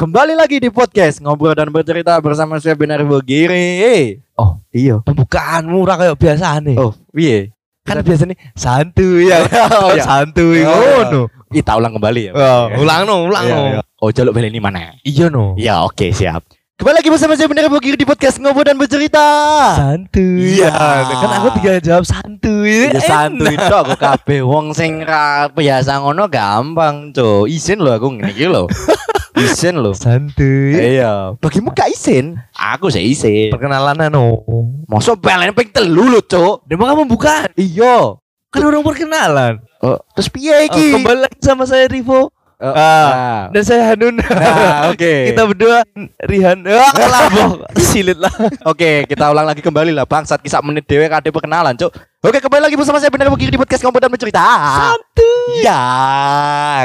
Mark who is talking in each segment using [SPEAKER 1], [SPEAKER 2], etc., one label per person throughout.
[SPEAKER 1] Kembali lagi di podcast ngobrol dan bercerita bersama saya Benar Bogiri.
[SPEAKER 2] Oh,
[SPEAKER 1] Iya.
[SPEAKER 2] pembukaan murah kayak biasa nih.
[SPEAKER 1] Oh, piye?
[SPEAKER 2] kan biasanya santuy ya.
[SPEAKER 1] Oh, iya.
[SPEAKER 2] santuy
[SPEAKER 1] Oh,
[SPEAKER 2] ngono.
[SPEAKER 1] Kita ulang kembali ya.
[SPEAKER 2] Oh, ulang no, ulang
[SPEAKER 1] Iya,
[SPEAKER 2] no.
[SPEAKER 1] iya. Oh, jaluk beli ini mana?
[SPEAKER 2] Iya no.
[SPEAKER 1] Ya, oke, siap. Kembali lagi bersama saya Benar Bogiri di podcast ngobrol dan bercerita.
[SPEAKER 2] Santuy.
[SPEAKER 1] Iya.
[SPEAKER 2] Kan aku tiga jawab santuy.
[SPEAKER 1] Ya santuy tok kok kabeh wong sing ra biasa ngono gampang, Cuk. Isin lho aku ngene iki lho. Isin lho.
[SPEAKER 2] Santuy.
[SPEAKER 1] Iya. Bagimu gak isin? Aku sih isin.
[SPEAKER 2] Perkenalan no.
[SPEAKER 1] Masa balen ping telu lho, Cuk.
[SPEAKER 2] Dia mau pembukaan.
[SPEAKER 1] Iya.
[SPEAKER 2] Kan orang perkenalan.
[SPEAKER 1] Oh, terus piye
[SPEAKER 2] Oh,
[SPEAKER 1] iki?
[SPEAKER 2] kembali lagi sama saya Rivo
[SPEAKER 1] Oh,
[SPEAKER 2] Ah. dan saya Hanun.
[SPEAKER 1] Nah, oke.
[SPEAKER 2] Kita berdua Rihan. Ah, kelabok. Silit lah.
[SPEAKER 1] Oke, kita ulang lagi kembali lah bangsat kisah menit dewe kade perkenalan, Cuk. Oke, kembali lagi bersama saya Benar Bogiri di podcast Kompor dan Bercerita.
[SPEAKER 2] Santuy.
[SPEAKER 1] Ya,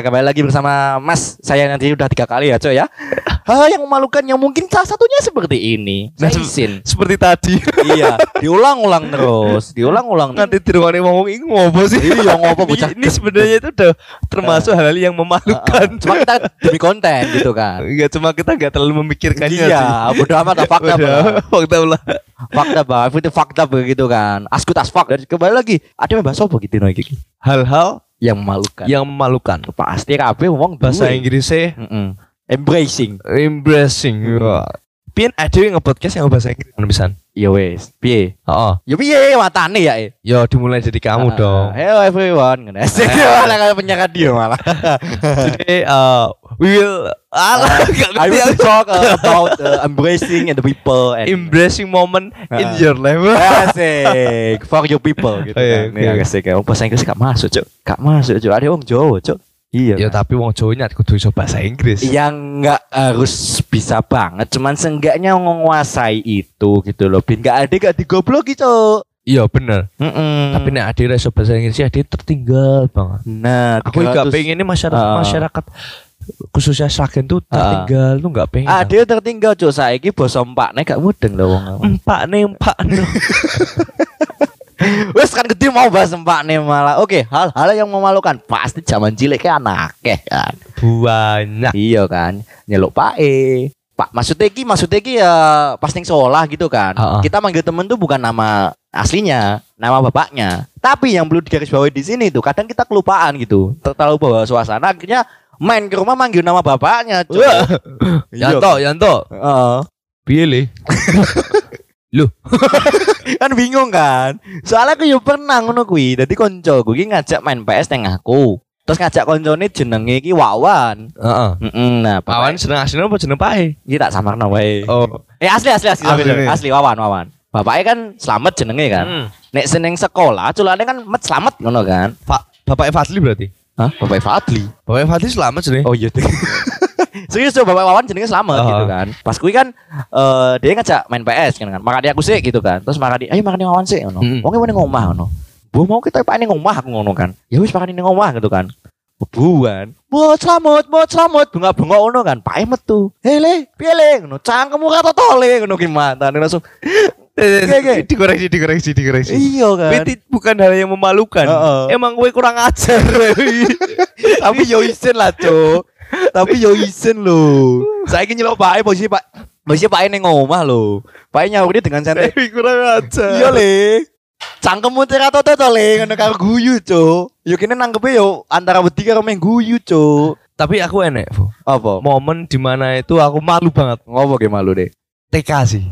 [SPEAKER 1] kembali lagi bersama Mas. Saya nanti udah tiga kali ya, Cuk ya. Hal yang memalukan yang mungkin salah satunya seperti ini.
[SPEAKER 2] Nah,
[SPEAKER 1] izin.
[SPEAKER 2] Seperti tadi.
[SPEAKER 1] iya, diulang-ulang terus, diulang-ulang.
[SPEAKER 2] Nanti dirwani ngomong ini ngopo sih?
[SPEAKER 1] Iya, ngopo bocah.
[SPEAKER 2] Ini, ini sebenarnya itu udah termasuk hal-hal yang memalukan.
[SPEAKER 1] Cuma kita demi konten gitu kan.
[SPEAKER 2] Enggak cuma kita enggak terlalu memikirkannya
[SPEAKER 1] Iya,
[SPEAKER 2] sih.
[SPEAKER 1] bodo amat fakta lah.
[SPEAKER 2] fakta lah.
[SPEAKER 1] Fakta bah, itu fakta begitu kan. Askut asfak dan kembali lagi. Ada yang bahas apa gitu no?
[SPEAKER 2] Hal-hal
[SPEAKER 1] Yang memalukan.
[SPEAKER 2] yang memalukan.
[SPEAKER 1] pasti kabeh wong
[SPEAKER 2] Bahasa
[SPEAKER 1] duwe.
[SPEAKER 2] Inggrisnya
[SPEAKER 1] Mm-mm. Embracing.
[SPEAKER 2] embracing. Pian ada yang nge-podcast yang bahasa Inggris kan pisan.
[SPEAKER 1] Ya wes, piye?
[SPEAKER 2] Heeh.
[SPEAKER 1] Ya piye matane ya? eh?
[SPEAKER 2] Yo dimulai dari kamu
[SPEAKER 1] Ah,
[SPEAKER 2] dong.
[SPEAKER 1] Hello everyone. Asik malah kayak penyiar radio malah.
[SPEAKER 2] Jadi uh, we will alah enggak
[SPEAKER 1] I will talk uh, about uh, embracing and the people and
[SPEAKER 2] embracing moment in
[SPEAKER 1] Ah.
[SPEAKER 2] your life.
[SPEAKER 1] Asik for your people gitu
[SPEAKER 2] Oh, iya,
[SPEAKER 1] kan. Iya,
[SPEAKER 2] oke.
[SPEAKER 1] asik. Oh, bahasa Inggris gak masuk, Cuk. Gak masuk, Cuk. Ada wong Jawa, Cuk. Iya.
[SPEAKER 2] Ya tapi wong Jawa nyat kudu iso bahasa Inggris.
[SPEAKER 1] yang nggak harus bisa banget cuman seenggaknya menguasai itu gitu loh bin nggak ada gak digoblok gitu
[SPEAKER 2] Iya bener.
[SPEAKER 1] Mm-mm.
[SPEAKER 2] Tapi nek ade iso bahasa Inggris ya ade tertinggal banget.
[SPEAKER 1] nah
[SPEAKER 2] Aku gak
[SPEAKER 1] 300
[SPEAKER 2] pengen ini masyarakat
[SPEAKER 1] Ah.
[SPEAKER 2] masyarakat khususnya Sragen tuh tertinggal tuh gak pengen.
[SPEAKER 1] ah dia tertinggal cuy saiki basa empakne gak mudeng loh wong
[SPEAKER 2] empat nih.
[SPEAKER 1] wes kan gede mau bahas empakne malah oke hal-hal yang memalukan pasti zaman cilik kan anakeh kan
[SPEAKER 2] Banyak.
[SPEAKER 1] iya kan nyeluk pak e Pak maksudnya ki maksudnya ki ya pas ning sekolah gitu kan.
[SPEAKER 2] Ah, ah.
[SPEAKER 1] Kita manggil temen tuh bukan nama aslinya, nama bapaknya. Tapi yang perlu digarisbawahi di sini tuh kadang kita kelupaan gitu. Terlalu bawa suasana akhirnya main ke rumah manggil nama bapaknya. Iya.
[SPEAKER 2] Yanto, Yanto.
[SPEAKER 1] Heeh.
[SPEAKER 2] Piye le?
[SPEAKER 1] kan bingung kan. Soalnya aku yo pernah ngono kuwi. Dadi konco kuwi ngajak main PS nang aku. Terus ngajak koncone jenenge iki Wawan.
[SPEAKER 2] Heeh.
[SPEAKER 1] Heeh. Nah,
[SPEAKER 2] Pawan
[SPEAKER 1] bapak
[SPEAKER 2] seneng aslinya apa jeneng pae?
[SPEAKER 1] iki tak samarno wae.
[SPEAKER 2] Oh.
[SPEAKER 1] Eh asli asli asli asli,
[SPEAKER 2] Asli.
[SPEAKER 1] asli Wawan Wawan. Bapaknya kan selamat jenenge kan.
[SPEAKER 2] Hmm.
[SPEAKER 1] Nek seneng sekolah culane kan met selamat ngono kan.
[SPEAKER 2] Pak Bapak Fadli berarti.
[SPEAKER 1] Hah? Bapak Fadli.
[SPEAKER 2] Bapak Fadli selamat sih.
[SPEAKER 1] Oh iya. Serius tuh Bapak Wawan jenenge selamat
[SPEAKER 2] Oh.
[SPEAKER 1] gitu kan. Pas kuwi kan eh dia ngajak main PS kan kan. Makanya aku sih gitu kan. Terus makanya ayo makan Wawan sih ngono.
[SPEAKER 2] Mm.
[SPEAKER 1] Wong ngene ngomah ngono. Bu mau kita pakai ngomah aku ngono kan. Ya wis makan ini ngomah gitu kan. Buan, buat selamat, buat selamat, bunga bunga ngono kan, pak metu, hele, piye le, ngono, cangkemmu kata tole, ngono gimana, langsung, Oke, oke.
[SPEAKER 2] Dikoreksi, dikoreksi, dikoreksi.
[SPEAKER 1] iya kan,
[SPEAKER 2] Itu bukan hal yang memalukan.
[SPEAKER 1] Heeh.
[SPEAKER 2] Emang gue kurang ajar.
[SPEAKER 1] tapi yo isen lah cuk tapi yo isen lho saya ingin nyelok pak posisi pak posisi pak ini ngomah lho pak nyauri dengan santai
[SPEAKER 2] Tapi kurang ajar.
[SPEAKER 1] iya le cangkemmu tera toto to le ngono karo guyu cuk yo kene nangkepe yo antara wedi karo main guyu cuk
[SPEAKER 2] Tapi aku enek,
[SPEAKER 1] apa
[SPEAKER 2] Momen di mana itu aku malu banget.
[SPEAKER 1] ngopo ge malu deh
[SPEAKER 2] TK sih.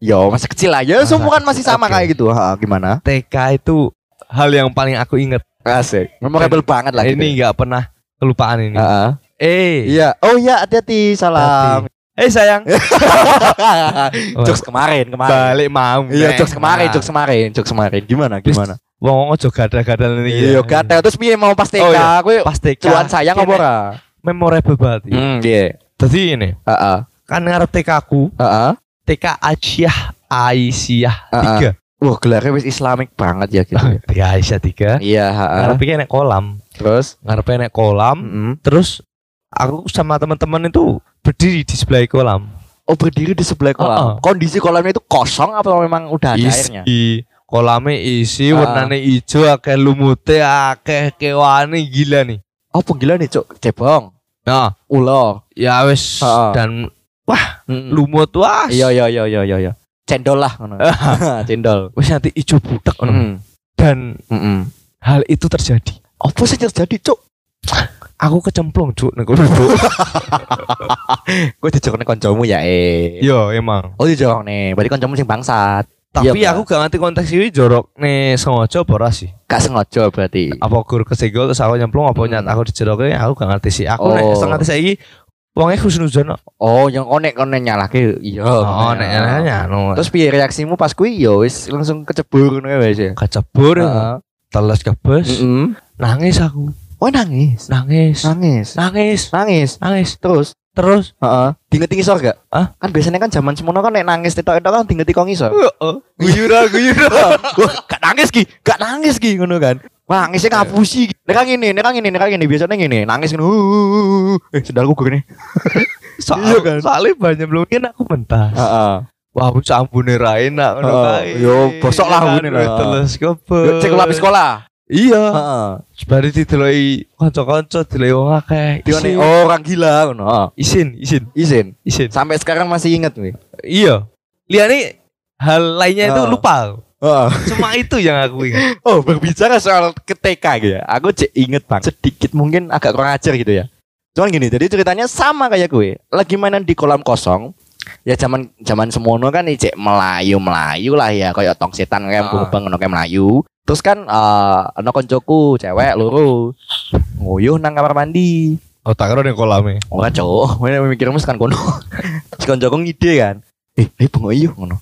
[SPEAKER 1] yo masa kecil ya
[SPEAKER 2] Masa
[SPEAKER 1] semua kan masih sama
[SPEAKER 2] oke.
[SPEAKER 1] kayak gitu ha, gimana
[SPEAKER 2] TK itu hal yang paling aku inget.
[SPEAKER 1] asik memorable banget lah
[SPEAKER 2] ini
[SPEAKER 1] gitu.
[SPEAKER 2] nggak pernah kelupaan ini.
[SPEAKER 1] Heeh.
[SPEAKER 2] Eh,
[SPEAKER 1] iya oh iya hati-hati salam
[SPEAKER 2] eh sayang,
[SPEAKER 1] jokes kemarin kemarin
[SPEAKER 2] balik mau.
[SPEAKER 1] Iya, jokes kemarin, jokes kemarin, jokes kemarin. Gimana? Gimana?
[SPEAKER 2] Wong ojo gada-gada ini.
[SPEAKER 1] Iya, gatel terus piye mau pas TK?
[SPEAKER 2] Oh, iya.
[SPEAKER 1] Kowe
[SPEAKER 2] Pas TK.
[SPEAKER 1] cuan sayang apa ora?
[SPEAKER 2] Memorable banget. iki.
[SPEAKER 1] Hmm, iya.
[SPEAKER 2] Jadi ini,
[SPEAKER 1] Heeh.
[SPEAKER 2] kan ngarep TK aku,
[SPEAKER 1] Heeh.
[SPEAKER 2] TK Aisyah Aisyah
[SPEAKER 1] Ah,
[SPEAKER 2] 3.
[SPEAKER 1] Wah, gelarnya wis Islamik banget ya gitu.
[SPEAKER 2] TK Aisyah 3.
[SPEAKER 1] Iya, heeh.
[SPEAKER 2] Ngarep iki enek kolam.
[SPEAKER 1] Terus
[SPEAKER 2] Ngarep enek kolam,
[SPEAKER 1] Mm-mm.
[SPEAKER 2] terus aku sama teman-teman itu berdiri di sebelah kolam.
[SPEAKER 1] Oh, berdiri di sebelah kolam.
[SPEAKER 2] Heeh.
[SPEAKER 1] Kondisi kolamnya itu kosong apa memang udah ada airnya?
[SPEAKER 2] isi kolamnya isi
[SPEAKER 1] Ah.
[SPEAKER 2] warnanya hijau akeh lumute akeh kewane gila nih
[SPEAKER 1] Oh, gila nih, Cuk. Cebong.
[SPEAKER 2] Nah,
[SPEAKER 1] Ulo.
[SPEAKER 2] ya wis
[SPEAKER 1] Heeh.
[SPEAKER 2] dan
[SPEAKER 1] Mm.
[SPEAKER 2] lumut wah.
[SPEAKER 1] Iya iya iya iya iya iya. Cendol lah ngono. Cendol.
[SPEAKER 2] Wis nanti ijo butek.
[SPEAKER 1] Mm.
[SPEAKER 2] Dan
[SPEAKER 1] Mm-mm.
[SPEAKER 2] hal itu terjadi.
[SPEAKER 1] Apa sih terjadi, Cuk?
[SPEAKER 2] Aku kecemplung, Cuk, nek Cuk.
[SPEAKER 1] Gue dijokne kancamu ya eh.
[SPEAKER 2] Iya, emang.
[SPEAKER 1] Oh dijokne, berarti kancamu sing bangsat.
[SPEAKER 2] Tapi
[SPEAKER 1] Iya,
[SPEAKER 2] aku gak ngerti konteks ini jorok nih sengaja apa ora sih?
[SPEAKER 1] Gak sengaja berarti.
[SPEAKER 2] Apa gur kesenggol terus aku nyemplung apa
[SPEAKER 1] Hmm.
[SPEAKER 2] nyat aku dijeroknya aku gak ngerti sih. Aku nek
[SPEAKER 1] Oh.
[SPEAKER 2] setengah ngerti saiki wongnya khusnuzon.
[SPEAKER 1] Oh, yang konek konek nyalake. Iya.
[SPEAKER 2] Oh, nek
[SPEAKER 1] ya.
[SPEAKER 2] nanya no.
[SPEAKER 1] Terus piye reaksimu pas kuwi ya wis langsung kecebur ngono ya wis ya.
[SPEAKER 2] kecebur
[SPEAKER 1] Heeh.
[SPEAKER 2] teles kebes
[SPEAKER 1] Heeh.
[SPEAKER 2] nangis aku
[SPEAKER 1] Oh nangis.
[SPEAKER 2] nangis
[SPEAKER 1] Nangis.
[SPEAKER 2] nangis
[SPEAKER 1] Nangis.
[SPEAKER 2] nangis
[SPEAKER 1] Terus
[SPEAKER 2] terus
[SPEAKER 1] Heeh. Dingeti ngisor gak?
[SPEAKER 2] Hah?
[SPEAKER 1] Kan biasanya kan zaman semono kan nek nangis tetok-tetok kan dingeti kok ngisor.
[SPEAKER 2] guyura guyura
[SPEAKER 1] Wah, gak nangis ki, gak nangis ki ngono kan. Wah, nangisnya ngapusi. Nek kan ngene, nek kan ngene, nek kan ngene biasanya ngene, nangis ngono. "Uh, Eh, sendalku gue nih.
[SPEAKER 2] soal
[SPEAKER 1] Iya kan?
[SPEAKER 2] soalnya banyak belum aku mentah
[SPEAKER 1] Heeh.
[SPEAKER 2] wah aku campune ra enak ngono
[SPEAKER 1] Heeh.
[SPEAKER 2] kae
[SPEAKER 1] Yo, bosok lah
[SPEAKER 2] teles
[SPEAKER 1] Yo,
[SPEAKER 2] kebes
[SPEAKER 1] Cek lapis sekolah.
[SPEAKER 2] Iya
[SPEAKER 1] Heeh.
[SPEAKER 2] Sebari dideloki kanca-kanca dideloki wong akeh
[SPEAKER 1] Dione
[SPEAKER 2] Isin.
[SPEAKER 1] orang gila ngono. Heeh.
[SPEAKER 2] isin isin
[SPEAKER 1] Izin.
[SPEAKER 2] isin
[SPEAKER 1] Sampai sekarang masih inget nih.
[SPEAKER 2] iya liane hal lainnya itu lupa
[SPEAKER 1] Heeh.
[SPEAKER 2] cuma itu yang aku ingat
[SPEAKER 1] Oh, berbicara soal ketika gitu ya. Aku cek inget bang. Sedikit mungkin agak kurang ajar gitu ya. Cuman gini, jadi ceritanya sama kayak gue. Lagi mainan di kolam kosong. Ya zaman zaman semono kan cek melayu melayu lah ya kayak tong setan kayak bang ngono kayak melayu. Terus kan eh ana koncoku cewek loro. Nguyuh nang kamar mandi.
[SPEAKER 2] oh tak kira ning kolame
[SPEAKER 1] Ora cowok, mana mikir mas kan kono. Si koncoku ngide kan. Eh, ayo bengok iyo ngono.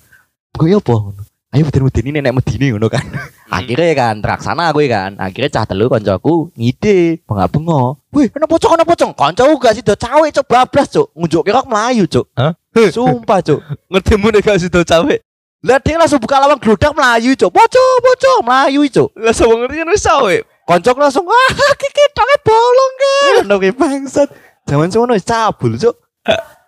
[SPEAKER 1] Bengok iyo apa ngono. Ayo beden-beden ini nenek medini ngono kan. Akhirnya kan teraksana aku kan. Akhirnya cah telu koncoku ngide bengak-bengok. Wih, ana pocong ana pocong. Koncoku gak sida cawe cuk bablas cuk. Ngunjuk kira melayu cuk.
[SPEAKER 2] Hah?
[SPEAKER 1] Sumpah cuk.
[SPEAKER 2] ngerti mu nek gak sido cawe
[SPEAKER 1] Lah dia langsung buka lawang gludak melayu cuk. Pocong, pocong melayu cuk.
[SPEAKER 2] lah sama ngerti kan wis cawe
[SPEAKER 1] Koncoku langsung wah kiki tangan bolong kan. Ono ki bangsat. Zaman semono cabul cuk.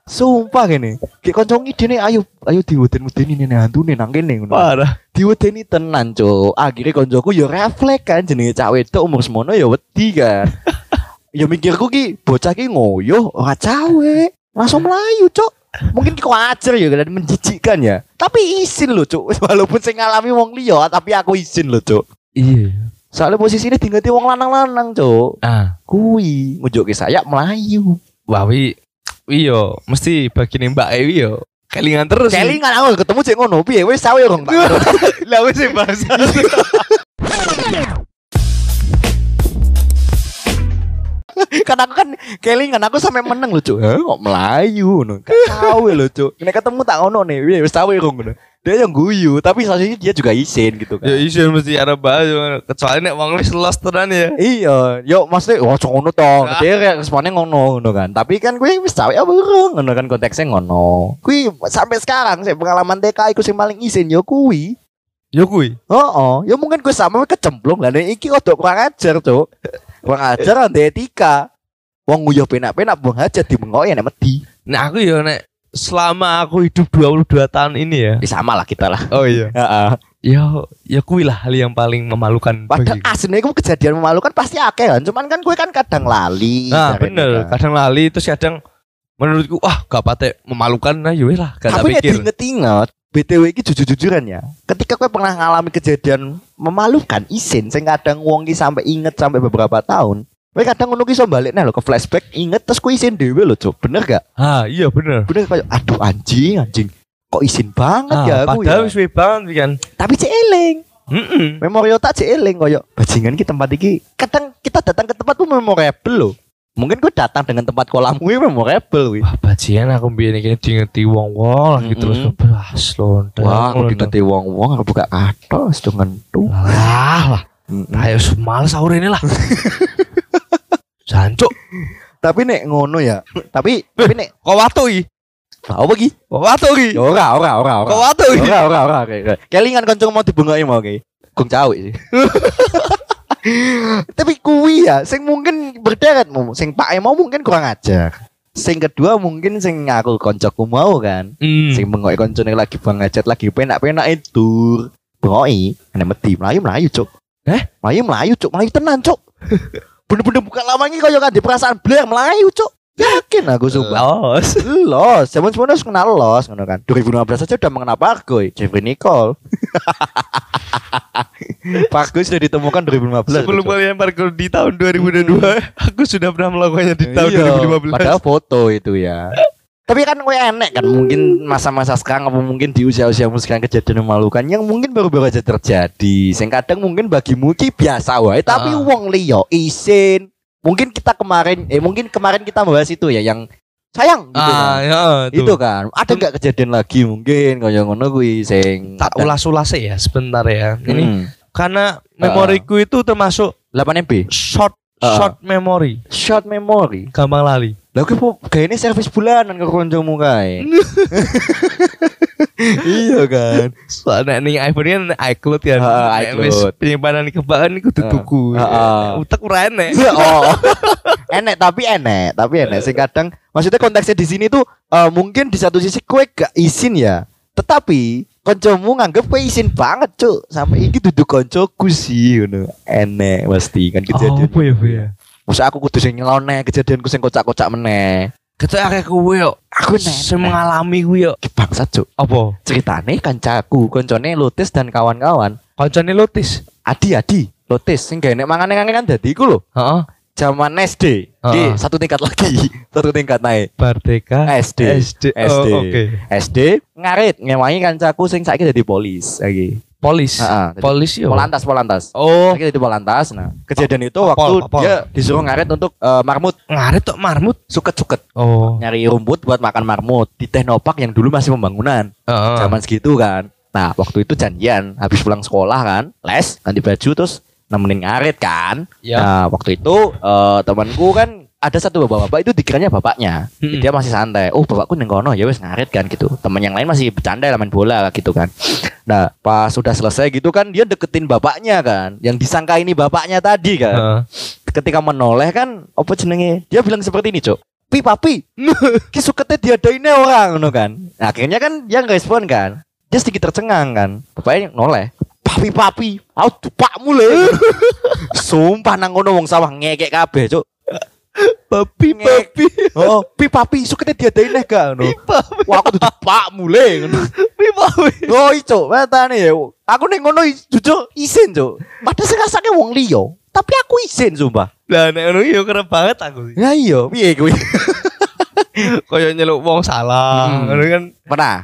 [SPEAKER 1] Sumpah gini. Ki konco ngidene ayo ayo diweden-wedeni nene hantune nang kene ngono.
[SPEAKER 2] parah
[SPEAKER 1] Diwedeni tenan cuk. Akhirnya koncoku ya refleks kan jenenge cak wedok umur semono ya wedi kan. ya mikirku ki bocah ki ngoyo ora cawe. Langsung melayu cuk. Mungkin ki kok ajar ya dan menjijikkan ya. Tapi izin loh cuk. Walaupun saya ngalami wong liya tapi aku izin loh cuk.
[SPEAKER 2] iya
[SPEAKER 1] Soalnya posisinya tinggal wong lanang-lanang cuk.
[SPEAKER 2] ah
[SPEAKER 1] Kui ngujuk ke saya melayu.
[SPEAKER 2] wah wi wi yo mesti bagine Mbak Ewi yo kelingan terus.
[SPEAKER 1] Kelingan aku ketemu cek ngono piye wis sawe rong tak.
[SPEAKER 2] lah wis sing bahasa
[SPEAKER 1] kan aku kan kelingan aku sampai meneng lho cuk. Hah kok melayu ngono. Gak sawe lho cuk. Nek ketemu tak ngono nih wis sawe rong ngono. Dia yang guyu tapi sausnya dia juga isin gitu kan.
[SPEAKER 2] ya isin mesti ada bahas kecuali nek wong wis los tenan ya
[SPEAKER 1] Iya, yo maksudnya wah cok ngono toh. Dia kayak responnya ngono ngono kan. Tapi kan gue wis sawe apa rong ngono kan konteksnya ngono. Kui sampai sekarang saya pengalaman TK iku sing paling isin yo kui.
[SPEAKER 2] yo kuwi
[SPEAKER 1] Oh, oh, ya mungkin gue sama kecemplung lah. Nek iki kok kurang ajar tuh. Kurang ajar ande etika. Wong nguyuh penak-penak buang aja di ya nek medi.
[SPEAKER 2] nah aku yo nek selama aku hidup 22 tahun ini ya
[SPEAKER 1] Ya sama lah kita lah.
[SPEAKER 2] oh iya
[SPEAKER 1] Heeh.
[SPEAKER 2] yo ya kuwi lah hal yang paling memalukan
[SPEAKER 1] Padahal aslinya itu kejadian memalukan pasti akeh kan. Cuman kan gue kan kadang lali.
[SPEAKER 2] Nah bener
[SPEAKER 1] kan.
[SPEAKER 2] kadang lali terus kadang menurutku wah gak patek memalukan nah yowes lah gak
[SPEAKER 1] Tapi
[SPEAKER 2] pikir
[SPEAKER 1] diinget-inget BTW iki jujur-jujuran ya. Ketika gue pernah ngalami kejadian memalukan isin sing kadang wong ki sampai inget sampai beberapa tahun. Gue kadang ngono iso balik nah lo ke flashback inget terus gue isin dhewe lho, Cuk. Bener gak?
[SPEAKER 2] ah iya bener
[SPEAKER 1] Bener kayak aduh anjing, anjing. Kok isin banget
[SPEAKER 2] ah,
[SPEAKER 1] ya aku
[SPEAKER 2] padahal
[SPEAKER 1] ya.
[SPEAKER 2] wis suwe banget kan
[SPEAKER 1] Tapi cek eling.
[SPEAKER 2] Mm-mm.
[SPEAKER 1] Memori otak cek eling koyo bajingan ki tempat iki. Kadang kita datang ke tempat tuh memorable loh. Mungkin gue datang dengan tempat kolam gue memorable gue.
[SPEAKER 2] Wah bajingan aku biar ini diingeti wong-wong lagi
[SPEAKER 1] Mm-mm.
[SPEAKER 2] terus kebas lontar.
[SPEAKER 1] Wah, aku diingeti wong-wong aku buka katos dengan tuh.
[SPEAKER 2] Lah lah.
[SPEAKER 1] Mm-mm.
[SPEAKER 2] Ayo males sahur ini lah. Jancuk.
[SPEAKER 1] Tapi nek ngono ya. Tapi tapi nek
[SPEAKER 2] Kok watu iki?
[SPEAKER 1] apa ki?
[SPEAKER 2] Kok watu iki?
[SPEAKER 1] Ya ora ora ora ora.
[SPEAKER 2] Kok watu iki?
[SPEAKER 1] Ora ora ora. Kelingan kanca mau dibengaki mau oke. Kung cawik sih. Tapi kuwi ya sing mungkin berderet mau sing Pak mau mungkin kurang ajar. Sing kedua mungkin sing aku koncoku mau kan.
[SPEAKER 2] Hmm.
[SPEAKER 1] Sing bengoki koncone lagi banget lagi penak-penak itu. Bengoki, ana medi melayu melayu cuk.
[SPEAKER 2] Eh?
[SPEAKER 1] Melayu melayu cuk, melayu tenan cuk. Bener-bener buka lawangi kaya kan di perasaan bler melayu cuk. Yakin aku sumpah.
[SPEAKER 2] Los.
[SPEAKER 1] Los, zaman semuanya harus kenal los, ngono kan. 2015 aja udah mengenal Pargoy, Jeffrey Nicole. Pargoy sudah ditemukan 2015.
[SPEAKER 2] Sebelum
[SPEAKER 1] Cok.
[SPEAKER 2] kalian parkour di tahun 2022, aku sudah pernah melakukannya di tahun
[SPEAKER 1] Iya,
[SPEAKER 2] 2015.
[SPEAKER 1] Padahal foto itu ya. Tapi kan gue enek kan mungkin masa-masa sekarang apa mungkin di usia-usiamu sekarang kejadian yang memalukan yang mungkin baru-baru aja terjadi. Sing kadang mungkin bagimu ki biasa wae tapi
[SPEAKER 2] Ah.
[SPEAKER 1] wong liya isin. Mungkin kita kemarin eh mungkin kemarin kita bahas itu ya yang sayang gitu
[SPEAKER 2] ah,
[SPEAKER 1] kan.
[SPEAKER 2] ya, tuh.
[SPEAKER 1] Itu kan. Ada nggak kejadian lagi mungkin kaya ngono kuwi sing
[SPEAKER 2] tak ulas-ulas ya sebentar ya. Ini
[SPEAKER 1] Hmm.
[SPEAKER 2] karena memoriku itu termasuk
[SPEAKER 1] 8 MB
[SPEAKER 2] short
[SPEAKER 1] Ah.
[SPEAKER 2] short memory,
[SPEAKER 1] short memory.
[SPEAKER 2] gampang lali.
[SPEAKER 1] Lah kok kayak ini servis bulanan ke koncomu kae. iya kan.
[SPEAKER 2] Soalnya nih iPhone ini iCloud ya. Nek
[SPEAKER 1] iCloud.
[SPEAKER 2] penyimpanan ke bahan ini kudu tuku. Utek ora enek.
[SPEAKER 1] oh. enek tapi enek, tapi enek sing kadang maksudnya konteksnya di sini tuh eh, mungkin di satu sisi kue gak izin ya. Tetapi koncomu nganggep kue izin banget, Cuk. Sampai iki duduk koncoku sih ngono. Enek pasti kan kejadian.
[SPEAKER 2] Apa ya, Bu ya?
[SPEAKER 1] Masa aku kudu sing nyelone kejadianku sing kocak-kocak meneh.
[SPEAKER 2] Ketua akeh kuwe yo.
[SPEAKER 1] Aku nek
[SPEAKER 2] Sing mengalami kuwe yo.
[SPEAKER 1] Bangsat, Cuk.
[SPEAKER 2] Apa?
[SPEAKER 1] Ceritane kancaku, koncone Lotis dan kawan-kawan.
[SPEAKER 2] Koncone lotis.
[SPEAKER 1] Adi-adi, Lotis sing gak enek mangane kan dadi iku lho.
[SPEAKER 2] Heeh.
[SPEAKER 1] Zaman SD.
[SPEAKER 2] Heeh.
[SPEAKER 1] satu tingkat lagi. satu tingkat naik.
[SPEAKER 2] Merdeka
[SPEAKER 1] SD.
[SPEAKER 2] SD.
[SPEAKER 1] SD.
[SPEAKER 2] Oh, Oke.
[SPEAKER 1] SD ngarit ngewangi kancaku sing saiki dadi polis lagi.
[SPEAKER 2] Polis.
[SPEAKER 1] Heeh.
[SPEAKER 2] Polis yo.
[SPEAKER 1] Polantas, Polantas.
[SPEAKER 2] Oh,
[SPEAKER 1] Saiki dadi Polantas. Nah, kejadian itu
[SPEAKER 2] Papol,
[SPEAKER 1] waktu
[SPEAKER 2] papol.
[SPEAKER 1] dia disuruh ngarit untuk eh, marmut,
[SPEAKER 2] ngarit tok marmut.
[SPEAKER 1] suket-suket.
[SPEAKER 2] Oh.
[SPEAKER 1] Nyari rumput buat makan marmut di Teknopark yang dulu masih pembangunan.
[SPEAKER 2] Heeh.
[SPEAKER 1] Zaman segitu kan. Nah, waktu itu janjian habis pulang sekolah kan, les, ganti baju terus nemenin ngarit kan.
[SPEAKER 2] Ya.
[SPEAKER 1] Nah, waktu itu eh, temanku kan ada satu bapak-bapak itu dikiranya bapaknya.
[SPEAKER 2] Mm-mm.
[SPEAKER 1] Dia masih santai. Oh, bapakku neng kono ya wes ngarit kan gitu. Teman yang lain masih bercanda lah main bola gitu kan. Nah, pas sudah selesai gitu kan dia deketin bapaknya kan. Yang disangka ini bapaknya tadi kan.
[SPEAKER 2] Heeh.
[SPEAKER 1] Ketika menoleh kan apa jenenge? Dia bilang seperti ini, Cok. Pi papi, ki suketnya diadainnya orang ngono kan. Nah, akhirnya kan dia ngerespon kan. Dia sedikit tercengang kan. Bapaknya noleh. Papi papi, aku dupakmu le. Sumpah nang kono wong sawah ngekek kabeh, Cuk.
[SPEAKER 2] Papi, papi,
[SPEAKER 1] Oh, pi papi suketnya diadain neh gak ngono. Wah, aku duduk pakmu le ngono.
[SPEAKER 2] papi, papi.
[SPEAKER 1] Oh, ico, matane ya. Aku ning ngono jujur isin, Cuk. Padahal sing ngrasake wong liya, tapi aku isin sumpah.
[SPEAKER 2] Lah nek ngono yo keren banget aku.
[SPEAKER 1] Ya iya, piye kuwi?
[SPEAKER 2] Kayak nyeluk wong salah.
[SPEAKER 1] Hmm.
[SPEAKER 2] Ngono kan.
[SPEAKER 1] Pernah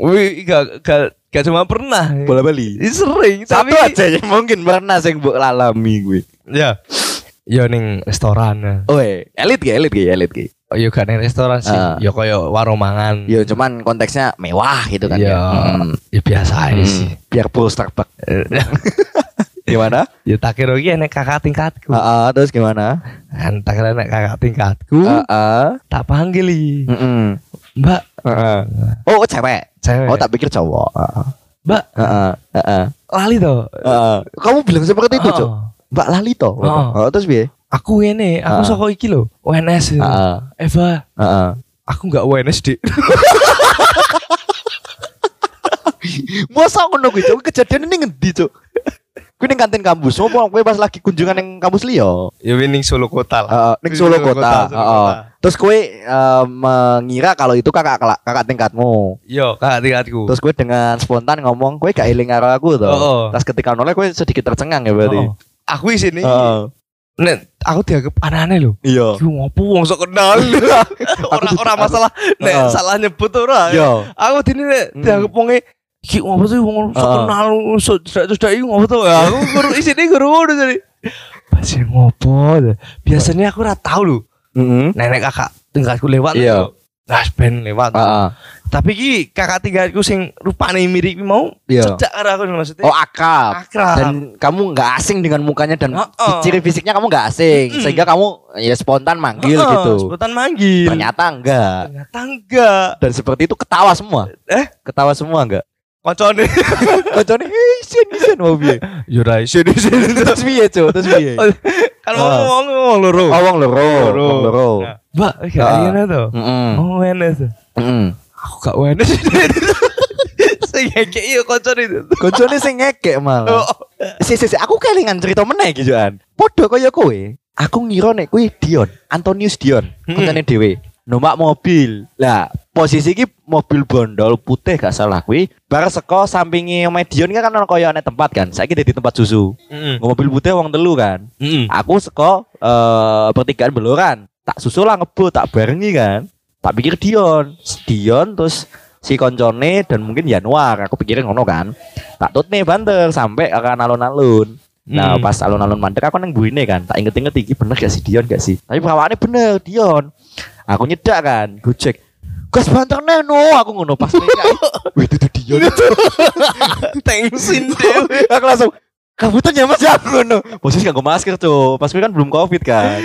[SPEAKER 2] Wih, gak, gak, gak cuma pernah.
[SPEAKER 1] bola bali.
[SPEAKER 2] Sering,
[SPEAKER 1] Satu
[SPEAKER 2] tapi
[SPEAKER 1] aja yang mungkin pernah sing mbok lalami kuwi.
[SPEAKER 2] ya. Yo ning restoran.
[SPEAKER 1] Oh, elit ki, elit ki, elit ki.
[SPEAKER 2] Oh, yo gak ning restoran sih.
[SPEAKER 1] Ah.
[SPEAKER 2] Yo koyo warung mangan.
[SPEAKER 1] Yo cuman konteksnya mewah gitu kan
[SPEAKER 2] Iya.
[SPEAKER 1] ya. Hmm.
[SPEAKER 2] Ya biasa aja sih.
[SPEAKER 1] Hmm. Biar full Starbucks. Gimana?
[SPEAKER 2] Ya tak kira iki nek kakak tingkatku.
[SPEAKER 1] Heeh, terus gimana?
[SPEAKER 2] Kan tak kira nek kakak tingkatku
[SPEAKER 1] Heeh.
[SPEAKER 2] tak panggil i.
[SPEAKER 1] Heeh.
[SPEAKER 2] Mbak,
[SPEAKER 1] Heeh. Oh, cewek.
[SPEAKER 2] cewek.
[SPEAKER 1] Oh, tak pikir cowok. Heeh.
[SPEAKER 2] Mbak,
[SPEAKER 1] Heeh. Heeh.
[SPEAKER 2] lali to.
[SPEAKER 1] Heeh. Kamu bilang seperti itu, Cuk.
[SPEAKER 2] Oh.
[SPEAKER 1] Mbak Lali toh.
[SPEAKER 2] Heeh.
[SPEAKER 1] Oh, terus piye?
[SPEAKER 2] Aku ini, aku saka iki lho, UNS.
[SPEAKER 1] Heeh.
[SPEAKER 2] Eva,
[SPEAKER 1] Heeh.
[SPEAKER 2] aku nggak UNS, Dik.
[SPEAKER 1] Masa ngono kuwi, Cuk? Kejadian ini ngendi, Cuk? Kuwi ning kantin kampus. Apa kowe pas lagi kunjungan ning kampus liya?
[SPEAKER 2] ya ning Solo kota lah.
[SPEAKER 1] Heeh, ning Solo kota. Heeh. Terus kowe eh, mengira kalau itu kakak kakak, kakak tingkatmu.
[SPEAKER 2] Yo, kakak tingkatku.
[SPEAKER 1] Terus kowe dengan spontan ngomong, kowe gak eling karo aku toh.
[SPEAKER 2] Heeh.
[SPEAKER 1] Terus ketika noleh kowe sedikit tercengang ya berarti.
[SPEAKER 2] Oh. Aku di sini.
[SPEAKER 1] Heeh.
[SPEAKER 2] Nek aku dianggap aneh lho.
[SPEAKER 1] Iya.
[SPEAKER 2] Ki ngopo wong sok kenal. Ora
[SPEAKER 1] tuh-
[SPEAKER 2] ora masalah nek salah nyebut ora.
[SPEAKER 1] Yo.
[SPEAKER 2] Aku dini nek
[SPEAKER 1] Hmm.
[SPEAKER 2] dianggap wonge Ki ngopo sih wong sok kenal sok cedak-cedak iki ngopo to. Ya, Aku guru isine guru ngono jadi. Pasti ngopo. Biasanya aku ora tahu lho.
[SPEAKER 1] Heeh.
[SPEAKER 2] Nenek kakak tingkatku lewat.
[SPEAKER 1] Iya.
[SPEAKER 2] Nah, ben lewat.
[SPEAKER 1] Heeh.
[SPEAKER 2] Tapi ki kakak tingkatku sing rupane mirip mau
[SPEAKER 1] Iya.
[SPEAKER 2] cedak karo aku maksudnya.
[SPEAKER 1] Oh akrab.
[SPEAKER 2] akrab.
[SPEAKER 1] Dan kamu nggak asing dengan mukanya dan
[SPEAKER 2] Heeh.
[SPEAKER 1] ciri fisiknya kamu nggak asing,
[SPEAKER 2] Mm-mm.
[SPEAKER 1] sehingga kamu ya spontan manggil
[SPEAKER 2] Heeh,
[SPEAKER 1] gitu.
[SPEAKER 2] Sebutan manggil.
[SPEAKER 1] Ternyata enggak.
[SPEAKER 2] Ternyata enggak.
[SPEAKER 1] Dan seperti itu ketawa semua.
[SPEAKER 2] Eh?
[SPEAKER 1] Ketawa semua enggak?
[SPEAKER 2] Koncone.
[SPEAKER 1] Kocone, "Eh, isin isin mau piye?"
[SPEAKER 2] Yo ra isin isin.
[SPEAKER 1] Terus piye, Cuk? Terus piye?
[SPEAKER 2] Kan
[SPEAKER 1] Ah.
[SPEAKER 2] ngomong ngomong loro.
[SPEAKER 1] Oh, wong loro, wong loro.
[SPEAKER 2] Mbak,
[SPEAKER 1] Ah.
[SPEAKER 2] kalian to.
[SPEAKER 1] Heeh.
[SPEAKER 2] Oh, wenes.
[SPEAKER 1] Heeh.
[SPEAKER 2] Aku gak wenes. Sing kayak iyo koncone.
[SPEAKER 1] Koncone sing ngekek malah.
[SPEAKER 2] Oh.
[SPEAKER 1] Si si si aku kelingan cerita meneh gitu kan. Podo kaya kowe. aku ngira nek kuwi Dion, Antonius Dion,
[SPEAKER 2] Hmm.
[SPEAKER 1] koncone dhewe. Numpak mobil. Lah, posisi iki mobil bondol putih gak salah kuwi. Bar seko sampingi omahe Dion kan ono koyo ane tempat kan. Saiki di tempat susu. Nggo mobil putih wong telu kan.
[SPEAKER 2] Heeh.
[SPEAKER 1] Aku seko eh pertigaan beloran. Tak susul lah ngebut, tak barengi kan. Tak pikir Dion, Dion terus si koncone dan mungkin Januar. Aku pikirin ngono kan. Tak tut nih banter sampai akan alun-alun. Nah,
[SPEAKER 2] Hmm.
[SPEAKER 1] pas alun-alun mandek aku nang buine kan. Tak inget-inget iki bener gak sih Dion gak sih? Tapi perawakannya bener Dion. Aku nyedak kan, gojek. Gas banter neno, aku ngono pas. Wih, itu tuh Dion.
[SPEAKER 2] Tengsin deh.
[SPEAKER 1] aku langsung kabutan ya mas ya aku ngono. Posisi gak masker tuh. Pas kan belum covid kan.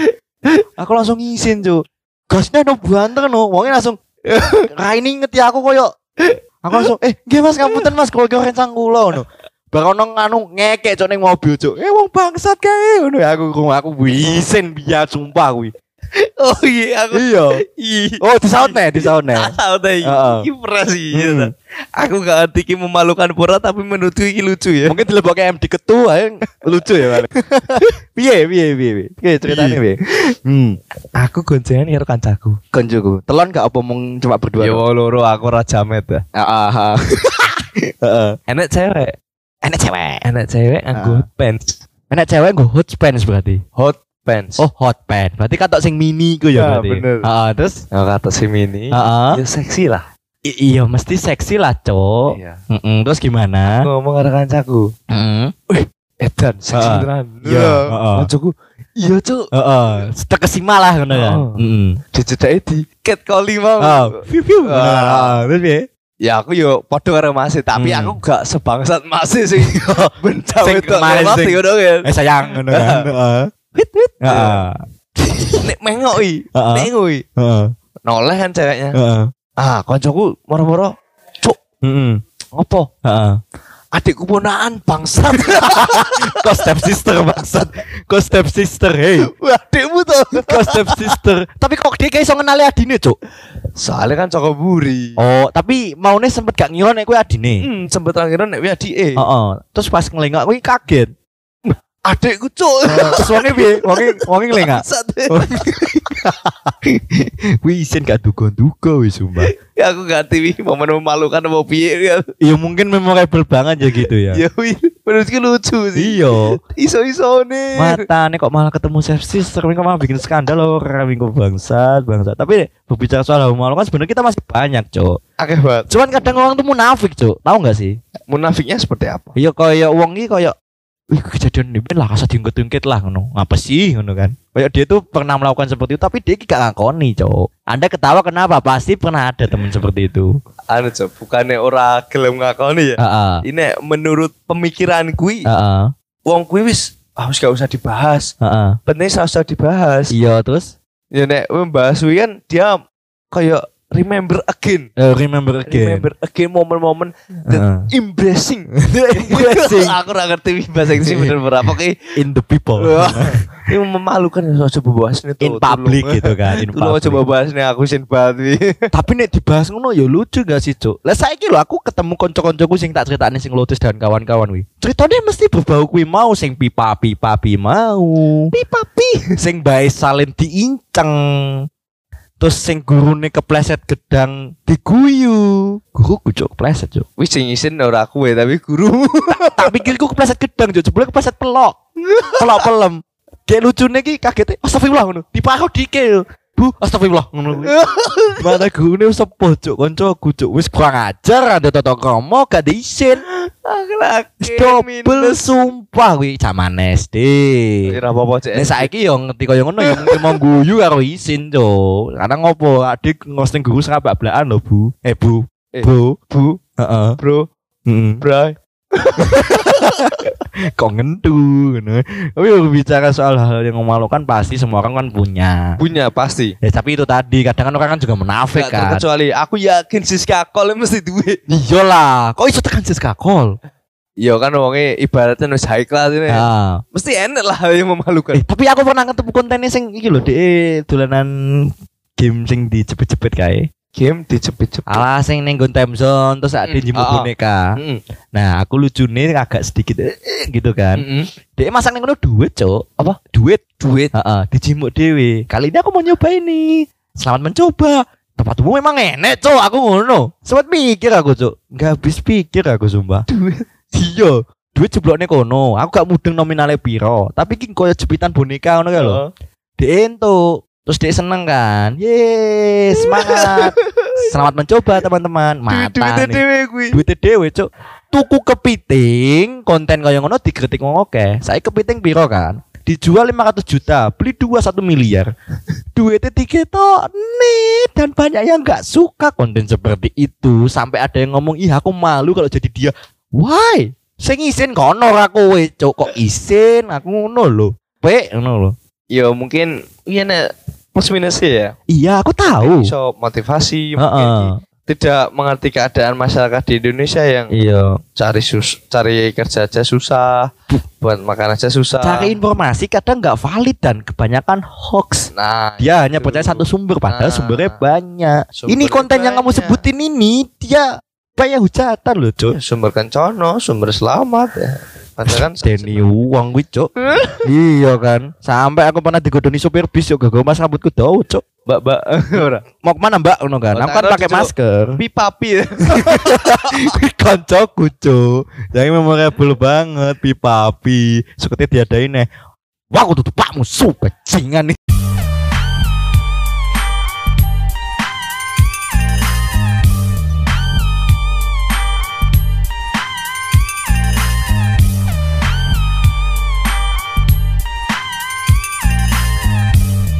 [SPEAKER 1] Aku langsung ngisin tuh. Gas neno banter no. Wongnya langsung Raini ngeti aku koyo. Aku langsung eh nggih Mas kabutan Mas kalau rencang kula ngono. Baru nong anu ngekek cok ning mobil cok. Eh wong bangsat kae ngono ya aku aku wisin biar sumpah kuwi.
[SPEAKER 2] Oh iya aku.
[SPEAKER 1] Iya.
[SPEAKER 2] Iya.
[SPEAKER 1] Oh, di nih, di nih.
[SPEAKER 2] Tahu deh.
[SPEAKER 1] Heeh.
[SPEAKER 2] Iki sih.
[SPEAKER 1] Hmm.
[SPEAKER 2] gitu. Aku gak ngerti iki memalukan pura tapi menurutku iki lucu ya.
[SPEAKER 1] Mungkin dilebok MD ketua yang lucu ya balik. Piye piye piye piye. Piye ceritanya piye? Hmm.
[SPEAKER 2] Aku goncengan karo kancaku.
[SPEAKER 1] Konjoku. Telon gak apa mung cuma berdua.
[SPEAKER 2] Ya loro aku ora jamet ya.
[SPEAKER 1] Ah, ah, ah. Heeh.
[SPEAKER 2] Enak cewek,
[SPEAKER 1] Enak cewek.
[SPEAKER 2] enak cewek
[SPEAKER 1] Ah.
[SPEAKER 2] hot pants.
[SPEAKER 1] Enak cewek nggo hot pants berarti.
[SPEAKER 2] Hot pants.
[SPEAKER 1] Oh, hot pants. Berarti katok sing mini ku ya
[SPEAKER 2] Ah,
[SPEAKER 1] berarti.
[SPEAKER 2] bener.
[SPEAKER 1] Heeh, terus
[SPEAKER 2] Nah, kata si Mini.
[SPEAKER 1] Heeh.
[SPEAKER 2] Ya seksi lah.
[SPEAKER 1] I- iya mesti seksi lah, Cok.
[SPEAKER 2] Iya.
[SPEAKER 1] Heeh, terus gimana?
[SPEAKER 2] Ngomong karo kancaku.
[SPEAKER 1] Heeh.
[SPEAKER 2] Edan seksi
[SPEAKER 1] Heeh.
[SPEAKER 2] tenan.
[SPEAKER 1] Iya, heeh.
[SPEAKER 2] Kancaku. Iya, Cuk.
[SPEAKER 1] Heeh, terkesima lah ngono kan.
[SPEAKER 2] Oh.
[SPEAKER 1] Heeh.
[SPEAKER 2] Dijedaki di cat calling mau.
[SPEAKER 1] Oh, piu piu.
[SPEAKER 2] Ah.
[SPEAKER 1] Heeh, terus piye?
[SPEAKER 2] Ya aku yo padha karo Mas, tapi
[SPEAKER 1] Hmm.
[SPEAKER 2] aku gak sebangsat Mas sing benca
[SPEAKER 1] Sing
[SPEAKER 2] wedok
[SPEAKER 1] kemarin
[SPEAKER 2] Mas
[SPEAKER 1] sing-
[SPEAKER 2] ngono kan.
[SPEAKER 1] Eh sayang ngono kan. Heeh.
[SPEAKER 2] Wit wit.
[SPEAKER 1] Heeh.
[SPEAKER 2] Nek mengok i,
[SPEAKER 1] Heeh.
[SPEAKER 2] mengok i.
[SPEAKER 1] Heeh.
[SPEAKER 2] Noleh kan ceweknya.
[SPEAKER 1] Heeh.
[SPEAKER 2] Ah, koncoku moro-moro
[SPEAKER 1] Heeh.
[SPEAKER 2] ngopo?
[SPEAKER 1] Heeh.
[SPEAKER 2] Adikku ponaan bangsat.
[SPEAKER 1] Kok step sister bangsat. Kok step sister, hey.
[SPEAKER 2] Adikmu tuh.
[SPEAKER 1] Kok step sister. Tapi kok dia kayak iso ngenali adine, Cuk?
[SPEAKER 2] Soalnya kan coko buri.
[SPEAKER 1] Oh, tapi maune sempet gak ngira nek kuwi adine.
[SPEAKER 2] Hmm, sempet terakhir nek wi adike.
[SPEAKER 1] Heeh. Terus pas ngelengak kuwi kaget.
[SPEAKER 2] Adikku cuk.
[SPEAKER 1] Wonge piye? Wonge wonge ngelengak.
[SPEAKER 2] Bangsat.
[SPEAKER 1] Kuwi isin gak duga-duga wis sumpah.
[SPEAKER 2] Ya aku gak TV momen memalukan apa piye ya.
[SPEAKER 1] Iya mungkin memorable banget ya gitu ya.
[SPEAKER 2] Ya wi, menurutku lucu sih.
[SPEAKER 1] Iya.
[SPEAKER 2] Iso-iso nih.
[SPEAKER 1] Mata nih kok malah ketemu chef sister kok malah bikin skandal loh minggu bangsat bangsat. Tapi berbicara soal homo kan sebenarnya kita masih banyak, Cok.
[SPEAKER 2] Akeh banget.
[SPEAKER 1] Cuman kadang orang tuh munafik, Cok. Tahu nggak sih?
[SPEAKER 2] Munafiknya seperti apa?
[SPEAKER 1] Iya kayak wong iki kayak Wih kejadian ini lah kasih diungkit-ungkit lah ngono. Ngapa sih ngono kan? Kayak dia tuh pernah melakukan seperti itu tapi dia gak ngakoni, Cok. Anda ketawa kenapa? Pasti pernah ada teman seperti itu.
[SPEAKER 2] Anu cok, bukannya ora gelem ngakoni ya. Ini menurut pemikiran kui, wong kui wis ah wis gak usah dibahas.
[SPEAKER 1] Heeh.
[SPEAKER 2] Penting gak usah dibahas.
[SPEAKER 1] Iya terus
[SPEAKER 2] Ya nek membahas kui kan dia kayak remember again.
[SPEAKER 1] eh, remember again.
[SPEAKER 2] Remember again momen-momen
[SPEAKER 1] Heeh.
[SPEAKER 2] dan embracing.
[SPEAKER 1] Embracing.
[SPEAKER 2] Aku ora ngerti bahasa Inggris bener berapa kayak
[SPEAKER 1] in the people.
[SPEAKER 2] ini memalukan ya coba bahas nih
[SPEAKER 1] in public gitu kan, in public.
[SPEAKER 2] coba bahas nih aku sin banget.
[SPEAKER 1] Tapi nek dibahas ngono ya lucu gak sih, Cuk? Lah saiki lho aku ketemu kanca-kancaku sing tak critani sing Lotus dan kawan-kawan kuwi. Ceritanya mesti berbau kuwi mau sing pipa-pipa pi mau. Pipa-pi sing bae salin diinceng. Terus sing gurune kepleset gedang diguyu. Guru Cuk kepleset, Cuk.
[SPEAKER 2] Wis sing isin ora aku ya tapi guru.
[SPEAKER 1] tak pikirku kepleset gedang, Cuk. Jebule kepleset pelok. Pelok pelem. Kayak lucune ki kaget. Astagfirullah ngono. Diparo dike. Bu, astagfirullah ngono kuwi. Mana gurune sepuh cuk kancaku cuk wis kurang ajar ada toto kromo gak diisin.
[SPEAKER 2] Akhlak
[SPEAKER 1] Double sumpah kuwi zaman SD.
[SPEAKER 2] Ora apa-apa cek.
[SPEAKER 1] Nek saiki yo ngerti kaya ngono yo mungkin mau guyu karo isin cuk. Karena ngopo adik ngosting guru serabak-blakan lho Bu. Eh Bu.
[SPEAKER 2] Eh.
[SPEAKER 1] Bu.
[SPEAKER 2] Bu,
[SPEAKER 1] Heeh.
[SPEAKER 2] bro,
[SPEAKER 1] Heeh.
[SPEAKER 2] bray.
[SPEAKER 1] Kok ngentu ngono. Tapi bicara soal hal yang memalukan pasti semua orang kan punya.
[SPEAKER 2] Punya pasti.
[SPEAKER 1] Ya tapi itu tadi kadang kan orang kan juga munafik
[SPEAKER 2] Gak
[SPEAKER 1] kan.
[SPEAKER 2] terkecuali aku yakin Siska Kol mesti duwe.
[SPEAKER 1] Iyalah, kok iso tekan Siska Kol?
[SPEAKER 2] Iya kan wonge ibaratnya wis high class ini.
[SPEAKER 1] Ah.
[SPEAKER 2] Mesti enak lah yang memalukan.
[SPEAKER 1] Eh, tapi aku pernah ketemu kontennya sing iki lho, dhek dolanan game sing dicepet-cepet kae.
[SPEAKER 2] Game dijepit-jepit.
[SPEAKER 1] Alah sing ning nggon time zone terus ada
[SPEAKER 2] Mm, ah, ah.
[SPEAKER 1] boneka.
[SPEAKER 2] Heeh.
[SPEAKER 1] Nah, aku lucune agak sedikit eh, gitu kan.
[SPEAKER 2] Heeh.
[SPEAKER 1] Dia masang ning ngono duit, Cuk. Apa? Duit.
[SPEAKER 2] Duit.
[SPEAKER 1] Heeh, dijimuk dhewe. Kali ini aku mau nyoba ini. Selamat mencoba. Tempat umum memang enek, Cuk. Aku ngono. Sempat mikir aku, Cuk. Enggak habis pikir aku sumpah.
[SPEAKER 2] Duit.
[SPEAKER 1] Iya. Duit jeblokne kono. Aku gak mudeng nominalnya piro, tapi ki koyo jepitan boneka ngono kae lho.
[SPEAKER 2] Heeh.
[SPEAKER 1] Dia entuk. Terus dia seneng kan. Yeay, semangat. Selamat mencoba teman-teman.
[SPEAKER 2] Duit
[SPEAKER 1] Mata nih. Duitnya dewe, Cuk. Tuku kepiting, konten kaya ngono digretik wong oke. Saya kepiting piro kan? Dijual 500 juta, beli dua satu miliar. Duitnya tiga tok nih dan banyak yang nggak suka konten seperti itu. Sampai ada yang ngomong, "Ih, aku malu kalau jadi dia." Why? Sing isin kono ra kowe, Cuk. Kok isin? Aku ngono lho. Pe, ngono lho.
[SPEAKER 2] Ya mungkin iya nek plus minusnya ya.
[SPEAKER 1] Iya, aku tahu.
[SPEAKER 2] Iso motivasi
[SPEAKER 1] Heeh.
[SPEAKER 2] mungkin tidak mengerti keadaan masyarakat di Indonesia yang
[SPEAKER 1] Iya.
[SPEAKER 2] cari sus cari kerja aja susah, buat makan aja susah.
[SPEAKER 1] Cari informasi kadang nggak valid dan kebanyakan hoax.
[SPEAKER 2] Nah,
[SPEAKER 1] Dia hanya
[SPEAKER 2] itu.
[SPEAKER 1] percaya satu sumber padahal
[SPEAKER 2] Nah.
[SPEAKER 1] sumbernya banyak.
[SPEAKER 2] Sumbernya
[SPEAKER 1] ini konten yang kamu
[SPEAKER 2] banyak.
[SPEAKER 1] sebutin ini dia banyak hujatan loh, Cuk.
[SPEAKER 2] Ya, sumber kencono, sumber selamat ya. Padahal kan
[SPEAKER 1] Deni uang kuwi, Cuk. iya kan. Sampai aku pernah digodoni supir bis yo gagal mas rambutku dawa, Cuk.
[SPEAKER 2] Mbak Mbak ora.
[SPEAKER 1] Mau ke mana Mbak ngono kan?
[SPEAKER 2] Oh,
[SPEAKER 1] Aku kan pakai masker.
[SPEAKER 2] Pipapi ya.
[SPEAKER 1] Kuwi kancaku, Cuk. Yang memorable banget pipa api. Sukete diadain nih. Wah, aku tutup pakmu su bajingan nih.